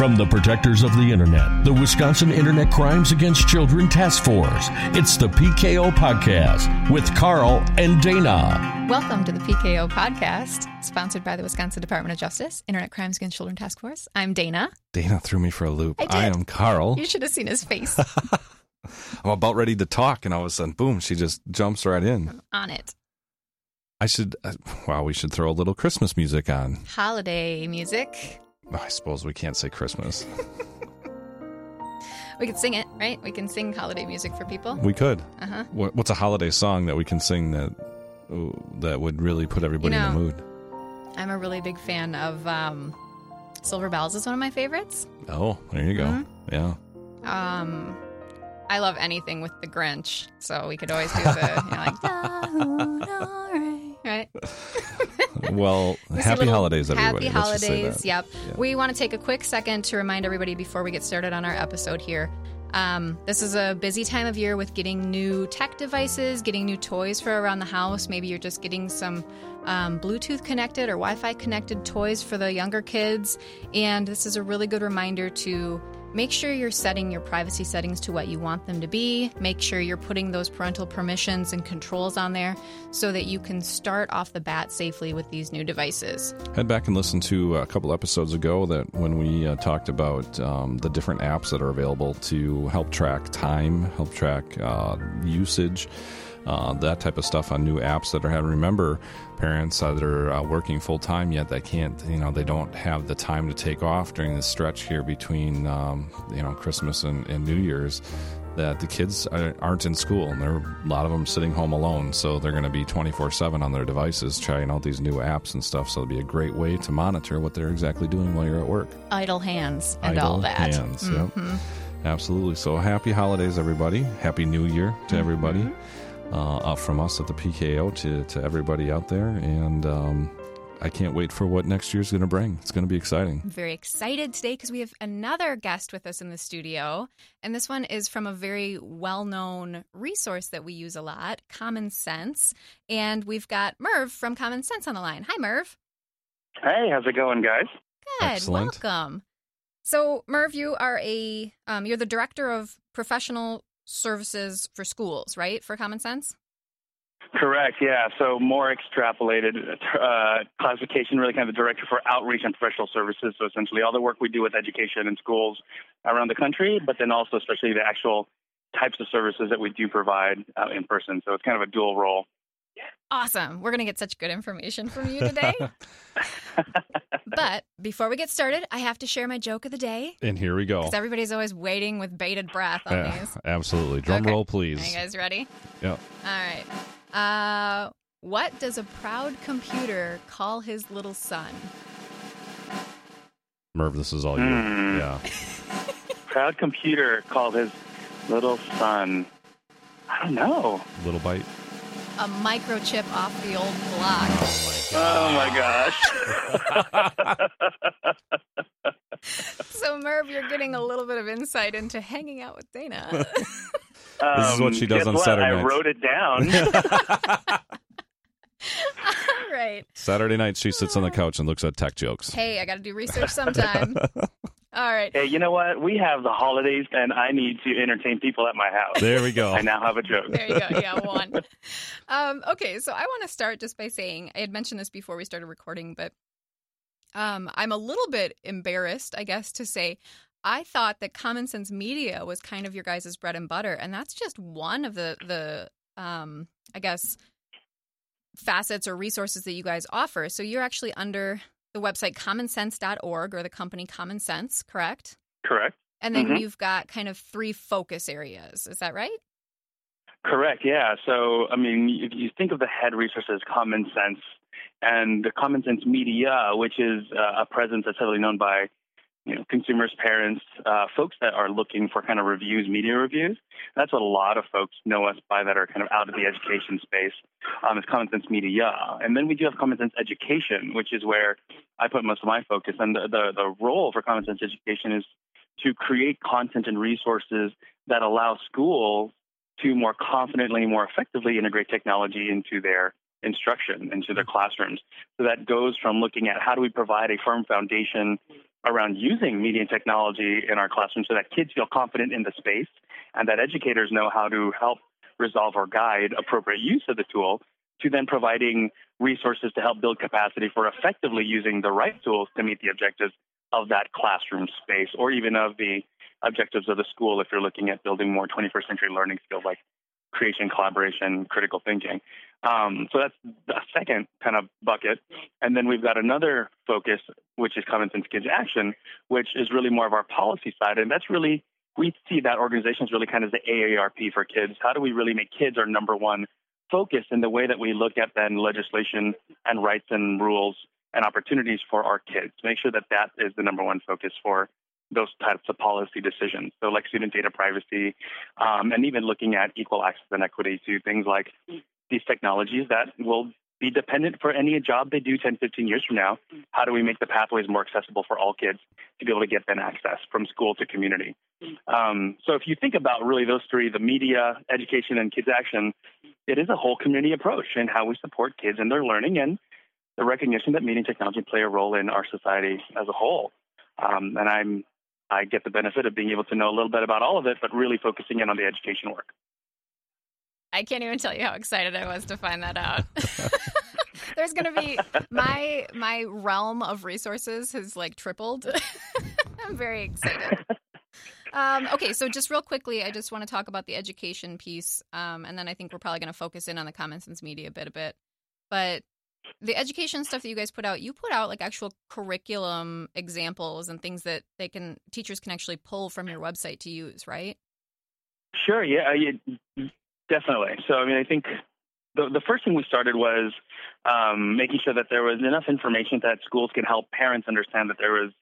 From the protectors of the Internet, the Wisconsin Internet Crimes Against Children Task Force, it's the PKO Podcast with Carl and Dana. Welcome to the PKO Podcast, sponsored by the Wisconsin Department of Justice, Internet Crimes Against Children Task Force. I'm Dana. Dana threw me for a loop. I did. I am Carl. You should have seen his face I'm about ready to talk, and all of a sudden, boom, she just jumps right in. on it. I should, uh, wow, we should throw a little Christmas music on. Holiday music. I suppose we can't say Christmas. We could sing it, right? We can sing holiday music for people. We could. Uh huh. What's a holiday song that we can sing that that would really put everybody You in the mood? I'm a really big fan of um, Silver Bells. Is one of my favorites. Oh, there you go. Mhm. Yeah. Um, I love anything with the Grinch, so we could always do the you know, like right. Well, happy holidays, everybody. Happy holidays. Yep. Yeah. We want to take a quick second to remind everybody before we get started on our episode here. Um, this is a busy time of year with getting new tech devices, getting new toys for around the house. Maybe you're just getting some um, Bluetooth connected or Wi Fi connected toys for the younger kids. And this is a really good reminder to make sure you're setting your privacy settings to what you want them to be. Make sure you're putting those parental permissions and controls on there so that you can start off the bat safely with these new devices. Head back and listen to a couple episodes ago that when we uh, talked about um, the different apps that are available to help track time, help track uh, usage, uh, that type of stuff on new apps that are having. Remember, parents uh, that are uh, working full time yet they can't, you know, they don't have the time to take off during the stretch here between, um, you know, Christmas and, and New Year's that the kids are- aren't in school and there are a lot of them sitting home alone so they're going to be 24-7 on their devices trying out these new apps and stuff so it'll be a great way to monitor what they're exactly doing while you're at work idle hands and Idle all that. hands, yep. Mhm. absolutely so happy holidays everybody happy new year to everybody Mm-hmm. Uh, from us at the pko to, to everybody out there and um, i can't wait for what next year's going to bring it's going to be exciting I'm very excited today because we have another guest with us in the studio. And this one is from a very well known resource that we use a lot, Common Sense. And we've got Merv from Common Sense on the line. Hi, Merv. Hey, how's it going, guys? Good. Excellent. Welcome. So, Merv, you are a um, you're the director of professional services for schools, right? For Common Sense. Correct, yeah. So more extrapolated uh, classification, really kind of the director for outreach and professional services. So essentially all the work we do with education and schools around the country, but then also especially the actual types of services that we do provide uh, in person. So it's kind of a dual role. Awesome. We're going to get such good information from you today. but before we get started, I have to share my joke of the day and here we go because everybody's always waiting with bated breath on Yeah, these. absolutely drum Okay. roll Are please you guys ready? yeah All right. Uh, what does a proud computer call his little son? merv this is all you Hmm. yeah Proud computer called his little son. I don't know. little bite A microchip off the old block. Oh my oh, gosh. So, Merv, you're getting a little bit of insight into hanging out with Dana. This is um, what she does on what? Saturday I nights. wrote it down. All right. Saturday night, she sits on the couch and looks at tech jokes. Hey, I got to do research sometime. All right. Hey, you know what? We have the holidays, and I need to entertain people at my house. There we go. I now have a joke. There you go. Yeah, one. Um, okay, so I want to start just by saying I had mentioned this before we started recording, but um, I'm a little bit embarrassed, I guess, to say I thought that Common Sense Media was kind of your guys' bread and butter, and that's just one of the the um, I guess facets or resources that you guys offer. So you're actually under the website commonsense.org or the company Common Sense, correct? Correct. And then Mhm. you've got kind of three focus areas. Is that right? Correct. Yeah. So, I mean, if you think of the head resources, Common Sense, and the Common Sense Media, which is uh, a presence that's heavily known by you know, consumers, parents, uh, folks that are looking for kind of reviews, media reviews. That's what a lot of folks know us by that are kind of out of the education space. Um, is Common Sense Media, and then we do have Common Sense Education, which is where I put most of my focus. And the the, the role for Common Sense Education is to create content and resources that allow schools to more confidently, more effectively integrate technology into their instruction, into their classrooms. So that goes from looking at how do we provide a firm foundation around using media and technology in our classroom so that kids feel confident in the space and that educators know how to help resolve or guide appropriate use of the tool to then providing resources to help build capacity for effectively using the right tools to meet the objectives of that classroom space or even of the objectives of the school if you're looking at building more 21st century learning skills like creation, collaboration, critical thinking. Um, so that's the second kind of bucket. And then we've got another focus, which is Common Sense Kids Action, which is really more of our policy side. And that's really, we see that organization is really kind of the AARP for kids. How do we really make kids our number one focus in the way that we look at then legislation and rights and rules and opportunities for our kids? Make sure that that is the number one focus for those types of policy decisions. So, like student data privacy, um, and even looking at equal access and equity to things like these technologies that will be dependent for any job they do 10, 15 years from now. How do we make the pathways more accessible for all kids to be able to get that access from school to community? Um, so, if you think about really those three the media, education, and kids' action it is a whole community approach in how we support kids in their learning and the recognition that media technology play a role in our society as a whole. Um, and I'm I get the benefit of being able to know a little bit about all of it, but really focusing in on the education work. I can't even tell you how excited I was to find that out. There's going to be my my realm of resources has like tripled. I'm very excited. Um, okay, so just real quickly, I just want to talk about the education piece, um, and then I think we're probably going to focus in on the Common Sense Media a bit a bit. But the education stuff that you guys put out, you put out like actual curriculum examples and things that they can teachers can actually pull from your website to use, right? Sure. Yeah. yeah definitely. So I mean, I think the the first thing we started was um, making sure that there was enough information that schools can help parents understand that there was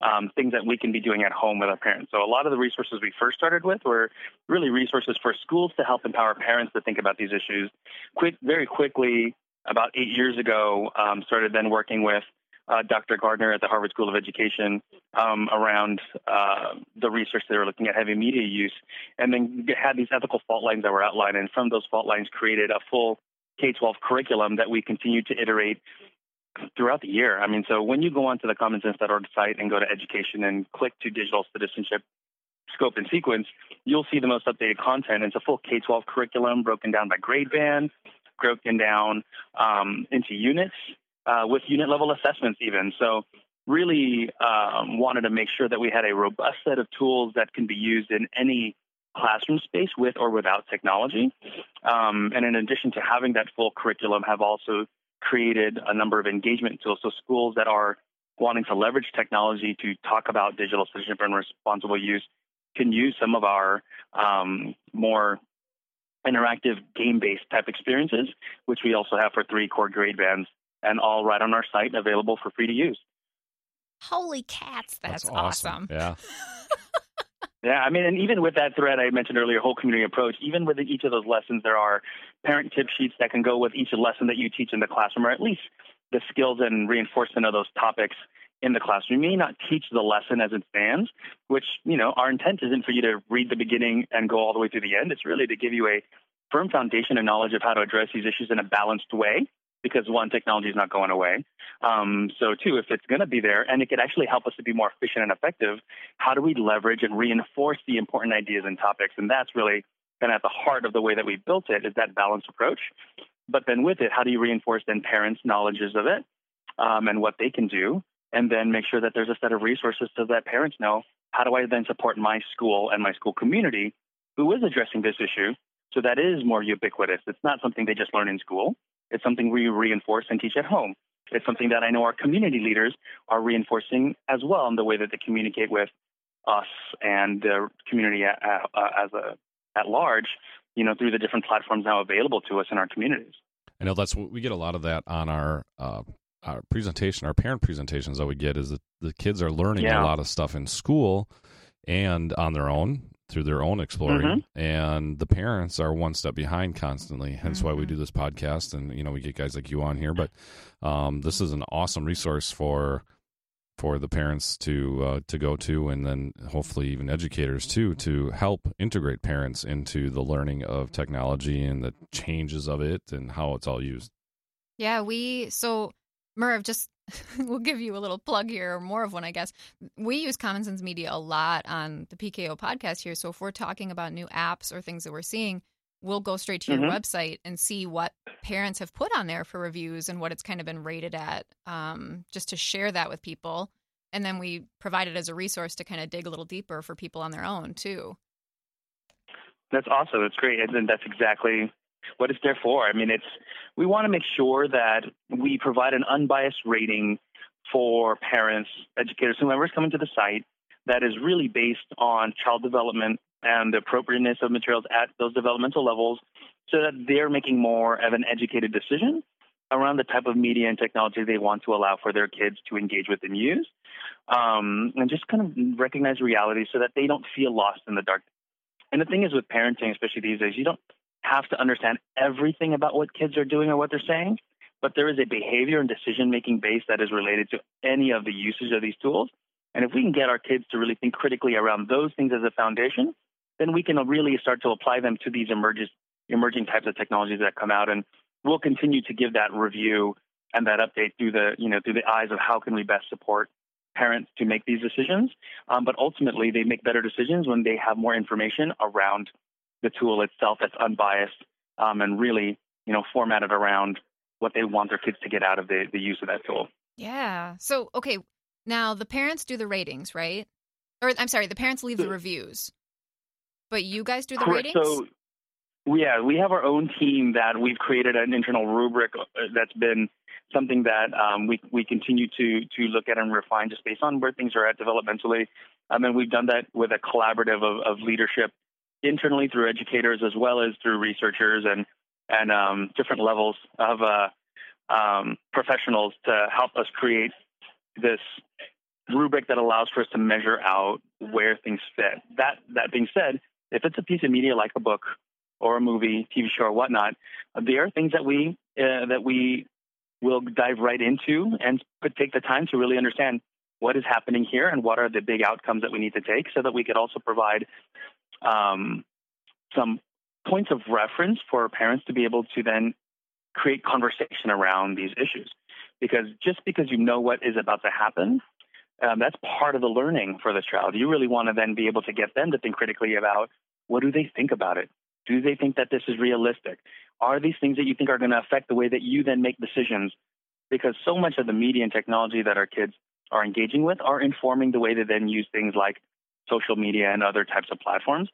um, things that we can be doing at home with our parents. So a lot of the resources we first started with were really resources for schools to help empower parents to think about these issues. Quick, very quickly, about eight years ago, um, started then working with uh, Dr. Gardner at the Harvard School of Education um, around uh, the research they were looking at heavy media use, and then had these ethical fault lines that were outlined, and from those fault lines created a full K-12 curriculum that we continue to iterate throughout the year. I mean, so when you go onto the commonsense.org site and go to education and click to digital citizenship scope and sequence, you'll see the most updated content. It's a full K-12 curriculum broken down by grade band, broken down um, into units uh, with unit level assessments even. So really um, wanted to make sure that we had a robust set of tools that can be used in any classroom space with or without technology. Um, and in addition to having that full curriculum, have also created a number of engagement tools. So schools that are wanting to leverage technology to talk about digital citizenship and responsible use can use some of our um, more interactive game-based type experiences, which we also have for three core grade bands, and all right on our site, available for free to use. Holy cats, that's, that's awesome. awesome. Yeah. Yeah, I mean, and even with that thread I mentioned earlier, whole community approach, even within each of those lessons, there are parent tip sheets that can go with each lesson that you teach in the classroom, or at least the skills and reinforcement of those topics in the classroom. You may not teach the lesson as it stands, which, you know, our intent isn't for you to read the beginning and go all the way through the end. It's really to give you a firm foundation and knowledge of how to address these issues in a balanced way because one, technology is not going away. Um, so two, if it's going to be there and it could actually help us to be more efficient and effective, how do we leverage and reinforce the important ideas and topics? And that's really kind of at the heart of the way that we built it is that balanced approach. But then with it, how do you reinforce then parents' knowledges of it um, and what they can do? And then make sure that there's a set of resources so that parents know how do I then support my school and my school community who is addressing this issue so that is more ubiquitous. It's not something they just learn in school. It's something we reinforce and teach at home. It's something that I know our community leaders are reinforcing as well in the way that they communicate with us and the community at, uh, as a at large, you know, through the different platforms now available to us in our communities. I know that's we get a lot of that on our uh, our presentation, our parent presentations that we get is that the kids are learning yeah. a lot of stuff in school and on their own through their own exploring mm-hmm. and the parents are one step behind constantly hence mm-hmm. why we mm-hmm. do this podcast and you know we get guys like you on here but um, this is an awesome resource for for the parents to uh, to go to and then hopefully even educators too to help integrate parents into the learning of technology and the changes of it and how it's all used yeah we so merv just we'll give you a little plug here, or more of one, I guess. We use Common Sense Media a lot on the PKO podcast here. So if we're talking about new apps or things that we're seeing, we'll go straight to your mm-hmm. website and see what parents have put on there for reviews and what it's kind of been rated at, um, just to share that with people. And then we provide it as a resource to kind of dig a little deeper for people on their own too. That's awesome. That's great. And that's exactly what it's there for. I mean, it's we want to make sure that we provide an unbiased rating for parents, educators, whoever's coming to the site that is really based on child development and the appropriateness of materials at those developmental levels so that they're making more of an educated decision around the type of media and technology they want to allow for their kids to engage with and use. Um, and just kind of recognize reality so that they don't feel lost in the dark. And the thing is with parenting, especially these days, you don't have to understand everything about what kids are doing or what they're saying, but there is a behavior and decision making base that is related to any of the usage of these tools. And if we can get our kids to really think critically around those things as a foundation, then we can really start to apply them to these emerges, emerging types of technologies that come out. And we'll continue to give that review and that update through the, you know, through the eyes of how can we best support parents to make these decisions. Um, but ultimately, they make better decisions when they have more information around the tool itself that's unbiased um, and really, you know, formatted around what they want their kids to get out of the, the use of that tool. Yeah. So, okay, now the parents do the ratings, right? Or I'm sorry, the parents leave the reviews, but you guys do the Correct. ratings. So, yeah, we have our own team that we've created an internal rubric uh, that's been something that um, we we continue to to look at and refine just based on where things are at developmentally. Um, and we've done that with a collaborative of, of leadership internally through educators as well as through researchers and and um, different levels of uh, um, professionals to help us create this rubric that allows for us to measure out where things fit. That that being said, if it's a piece of media like a book or a movie, TV show, or whatnot, there are things that we uh, that we will dive right into and take the time to really understand what is happening here and what are the big outcomes that we need to take, so that we could also provide um, some points of reference for parents to be able to then create conversation around these issues. Because just because you know what is about to happen, um, that's part of the learning for this child. You really want to then be able to get them to think critically about what do they think about it? Do they think that this is realistic? Are these things that you think are going to affect the way that you then make decisions? Because so much of the media and technology that our kids are engaging with are informing the way they then use things like social media and other types of platforms.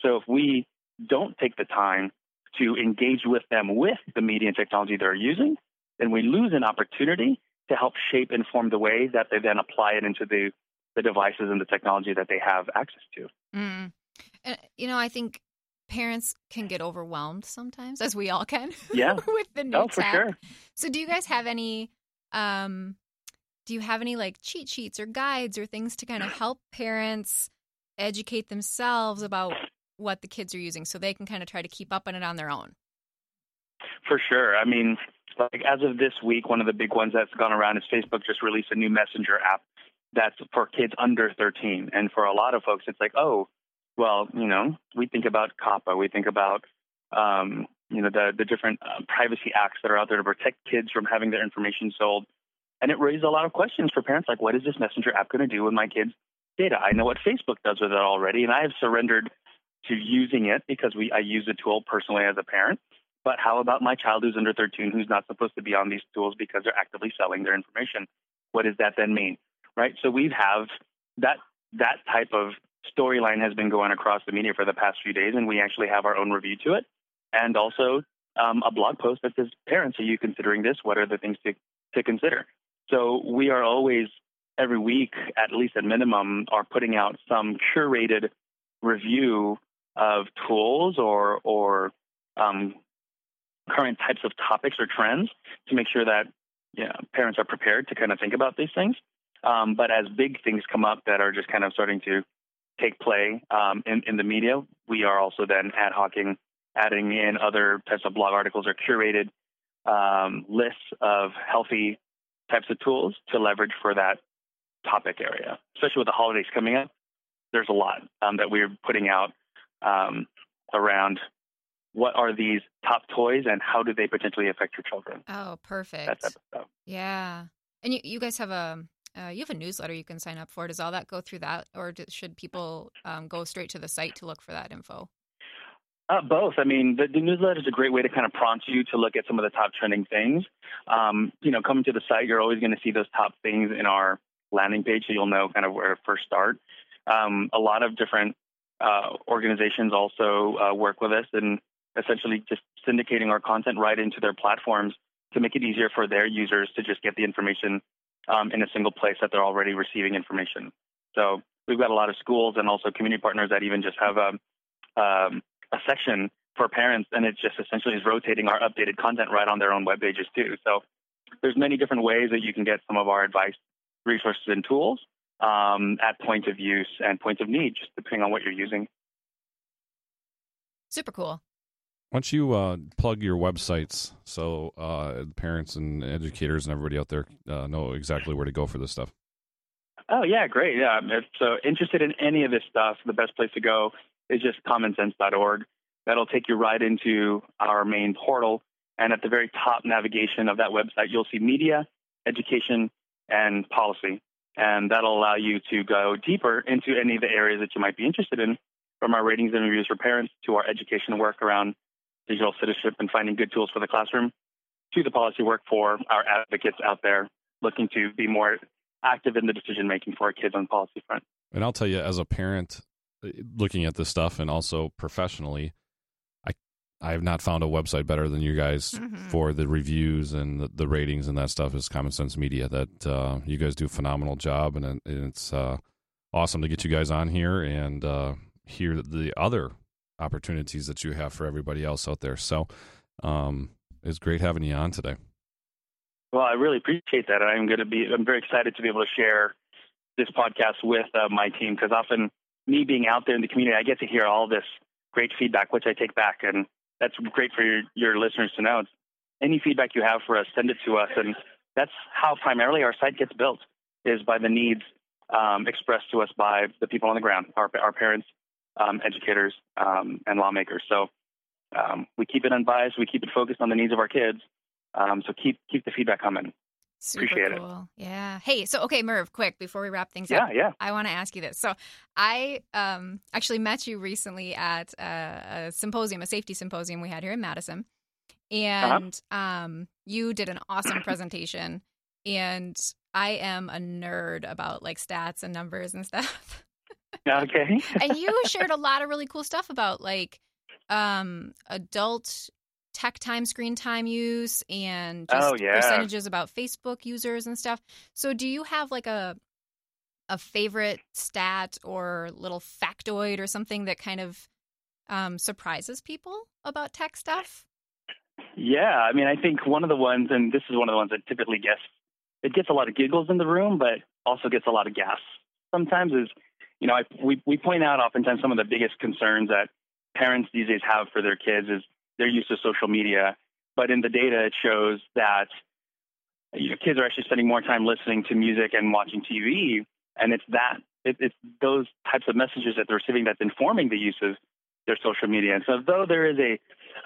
So if we don't take the time to engage with them with the media and technology they're using, then we lose an opportunity to help shape and form the way that they then apply it into the, the devices and the technology that they have access to. Mm. And, you know, I think parents can get overwhelmed sometimes, as we all can. Yeah. with the new oh, tech. for sure. So, do you guys have any? Um, do you have any like cheat sheets or guides or things to kind of help parents educate themselves about what the kids are using so they can kind of try to keep up on it on their own. For sure. I mean, like as of this week, one of the big ones that's gone around is Facebook just released a new messenger app that's for kids under 13. And for a lot of folks, it's like, oh, well, you know, we think about COPPA, we think about, um, you know, the, the different uh, privacy acts that are out there to protect kids from having their information sold. And it raised a lot of questions for parents like, what is this messenger app going to do with my kids' data? I know what Facebook does with it already, and I have surrendered to using it because we I use the tool personally as a parent. But how about my child who's under 13 who's not supposed to be on these tools because they're actively selling their information? What does that then mean? Right? So we have that that type of storyline has been going across the media for the past few days, and we actually have our own review to it, and also um, a blog post that says, "Parents, are you considering this? What are the things to to consider?" So we are always every week, at least at minimum, are putting out some curated review of tools or or um, current types of topics or trends to make sure that you know, parents are prepared to kind of think about these things. Um, but as big things come up that are just kind of starting to take play um, in, in the media, we are also then ad hocing, adding in other types of blog articles or curated um, lists of healthy types of tools to leverage for that topic area, especially with the holidays coming up. There's a lot um, that we're putting out um, around what are these top toys and how do they potentially affect your children. Oh, perfect. That type of stuff. Yeah. And you, you guys have a uh, you have a newsletter you can sign up for. Does all that go through that, or do, should people um, go straight to the site to look for that info? Uh, both. I mean, the, the, newsletter is a great way to kind of prompt you to look at some of the top trending things. Um, you know, coming to the site, you're always going to see those top things in our landing page, so you'll know kind of where to first start. Um, a lot of different uh, organizations also uh, work with us and essentially just syndicating our content right into their platforms to make it easier for their users to just get the information um, in a single place that they're already receiving information. So we've got a lot of schools and also community partners that even just have a, um, a section for parents, and it just essentially is rotating our updated content right on their own web pages too. So there's many different ways that you can get some of our advice, resources, and tools um, at point of use and point of need, just depending on what you're using. Super cool. Why don't you uh, plug your websites so uh, parents and educators and everybody out there uh, know exactly where to go for this stuff? Oh yeah, great. Yeah, if so interested in any of this stuff, the best place to go is just commonsense.org. That'll take you right into our main portal, and at the very top navigation of that website, you'll see media, education, and policy, and that'll allow you to go deeper into any of the areas that you might be interested in, from our ratings and reviews for parents to our education work around digital citizenship and finding good tools for the classroom to the policy work for our advocates out there looking to be more active in the decision making for our kids on policy front. And I'll tell you, as a parent uh, looking at this stuff and also professionally, I I have not found a website better than you guys mm-hmm. for the reviews and the, the, ratings and that stuff is Common Sense Media. That uh, you guys do a phenomenal job, and, and it's uh, awesome to get you guys on here and uh, hear the other opportunities that you have for everybody else out there. So um, it's great having you on today. Well, I really appreciate that. I'm going to be, I'm very excited to be able to share this podcast with uh, my team because often me being out there in the community, I get to hear all this great feedback, which I take back. And that's great for your, your listeners to know. Any feedback you have for us, send it to us. And that's how primarily our site gets built is by the needs um, expressed to us by the people on the ground, our, our parents, um, educators, um, and lawmakers. So um, we keep it unbiased. We keep it focused on the needs of our kids. Um, so keep keep the feedback coming. Super Appreciate cool. It. Yeah. Hey, so okay, Merv, quick before we wrap things yeah, up. Yeah, yeah. I want to ask you this. So I um, actually met you recently at a, a, symposium, a safety symposium we had here in Madison, uh-huh. and uh-huh. um, you did an awesome presentation. And I am a nerd about like stats and numbers and stuff. Okay. and you shared a lot of really cool stuff about like um, adult tech time, screen time use, and just oh, yeah. percentages about Facebook users and stuff. So, do you have like a a favorite stat or little factoid or something that kind of um, surprises people about tech stuff? Yeah, I mean, I think one of the ones, and this is one of the ones that typically gets it gets a lot of giggles in the room, but also gets a lot of gas sometimes. Is you know, I, we, we point out oftentimes some of the biggest concerns that parents these days have for their kids is their use of social media. But in the data, it shows that you know, kids are actually spending more time listening to music and watching TV. And it's that, it, it's those types of messages that they're receiving that's informing the use of their social media. And so, though there is a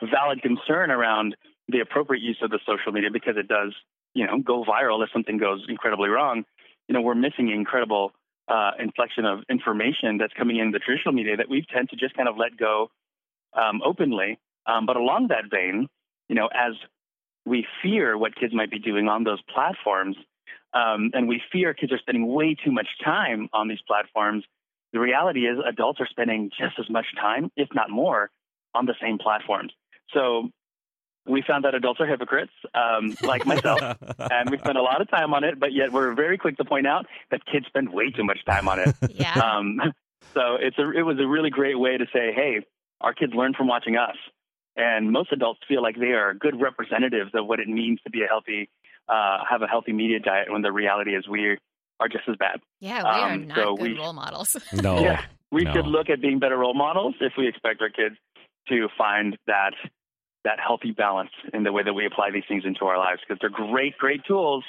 valid concern around the appropriate use of the social media because it does, you know, go viral if something goes incredibly wrong, you know, we're missing incredible uh, inflection of information that's coming in the traditional media that we tend to just kind of let go um, openly. Um, but along that vein, you know, as we fear what kids might be doing on those platforms, um, and we fear kids are spending way too much time on these platforms, the reality is adults are spending just as much time, if not more, on the same platforms. So we found that adults are hypocrites, um, like myself, and we spend a lot of time on it, but yet we're very quick to point out that kids spend way too much time on it. yeah. Um, so it's a, it was a really great way to say, hey, our kids learn from watching us. And most adults feel like they are good representatives of what it means to be a healthy, uh, have a healthy media diet when the reality is we are just as bad. Yeah, we um, are not so good we, role models. no. Yeah, we no. should look at being better role models if we expect our kids to find that that healthy balance in the way that we apply these things into our lives because they're great, great tools,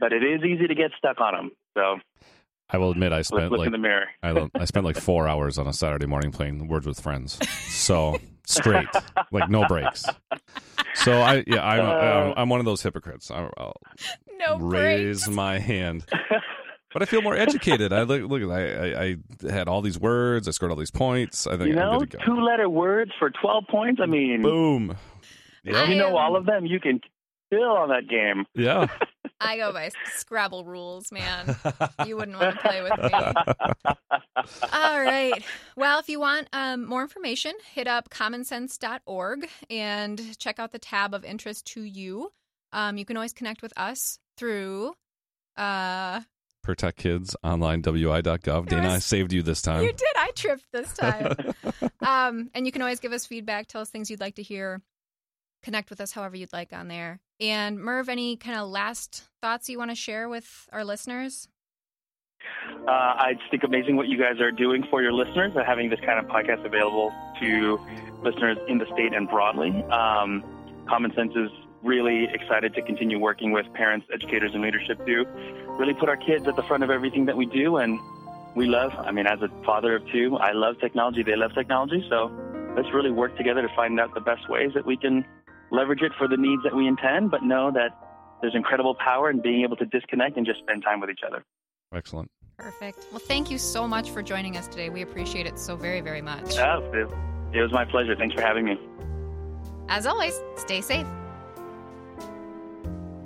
but it is easy to get stuck on them. So I will admit I spent look like in the mirror. I, I spent like four hours on a Saturday morning playing Words with Friends. So straight, like no breaks. So I yeah I, Uh, I I'm one of those hypocrites. I, will No raise breaks. my hand. But I feel more educated. I look, look. I, I, I had all these words. I scored all these points. I think you know, I'm good to go. two letter words for 12 points. I mean, Boom. Yeah. you know all of them. You can kill on that game. Yeah. I go by Scrabble rules, man. You wouldn't want to play with me. All right. Well, if you want um, more information, hit up commonsense.org and check out the tab of interest to you. Um, you can always connect with us through. Uh, Protect Kids Online WI.gov. Dana, I saved you this time. you did. I tripped this time. um, and you can always give us feedback, tell us things you'd like to hear, connect with us however you'd like on there. And Merv, any kind of last thoughts you want to share with our listeners? Uh, I just think amazing what you guys are doing for your listeners and having this kind of podcast available to listeners in the state and broadly. Um, Common Sense is really excited to continue working with parents, educators, and leadership to really put our kids at the front of everything that we do. And we love, I mean, as a father of two, I love technology. They love technology. So let's really work together to find out the best ways that we can leverage it for the needs that we intend, but know that there's incredible power in being able to disconnect and just spend time with each other. Excellent. Perfect. Well, thank you so much for joining us today. We appreciate it so very, very much. Yeah, it, it was my pleasure. Thanks for having me. As always, stay safe.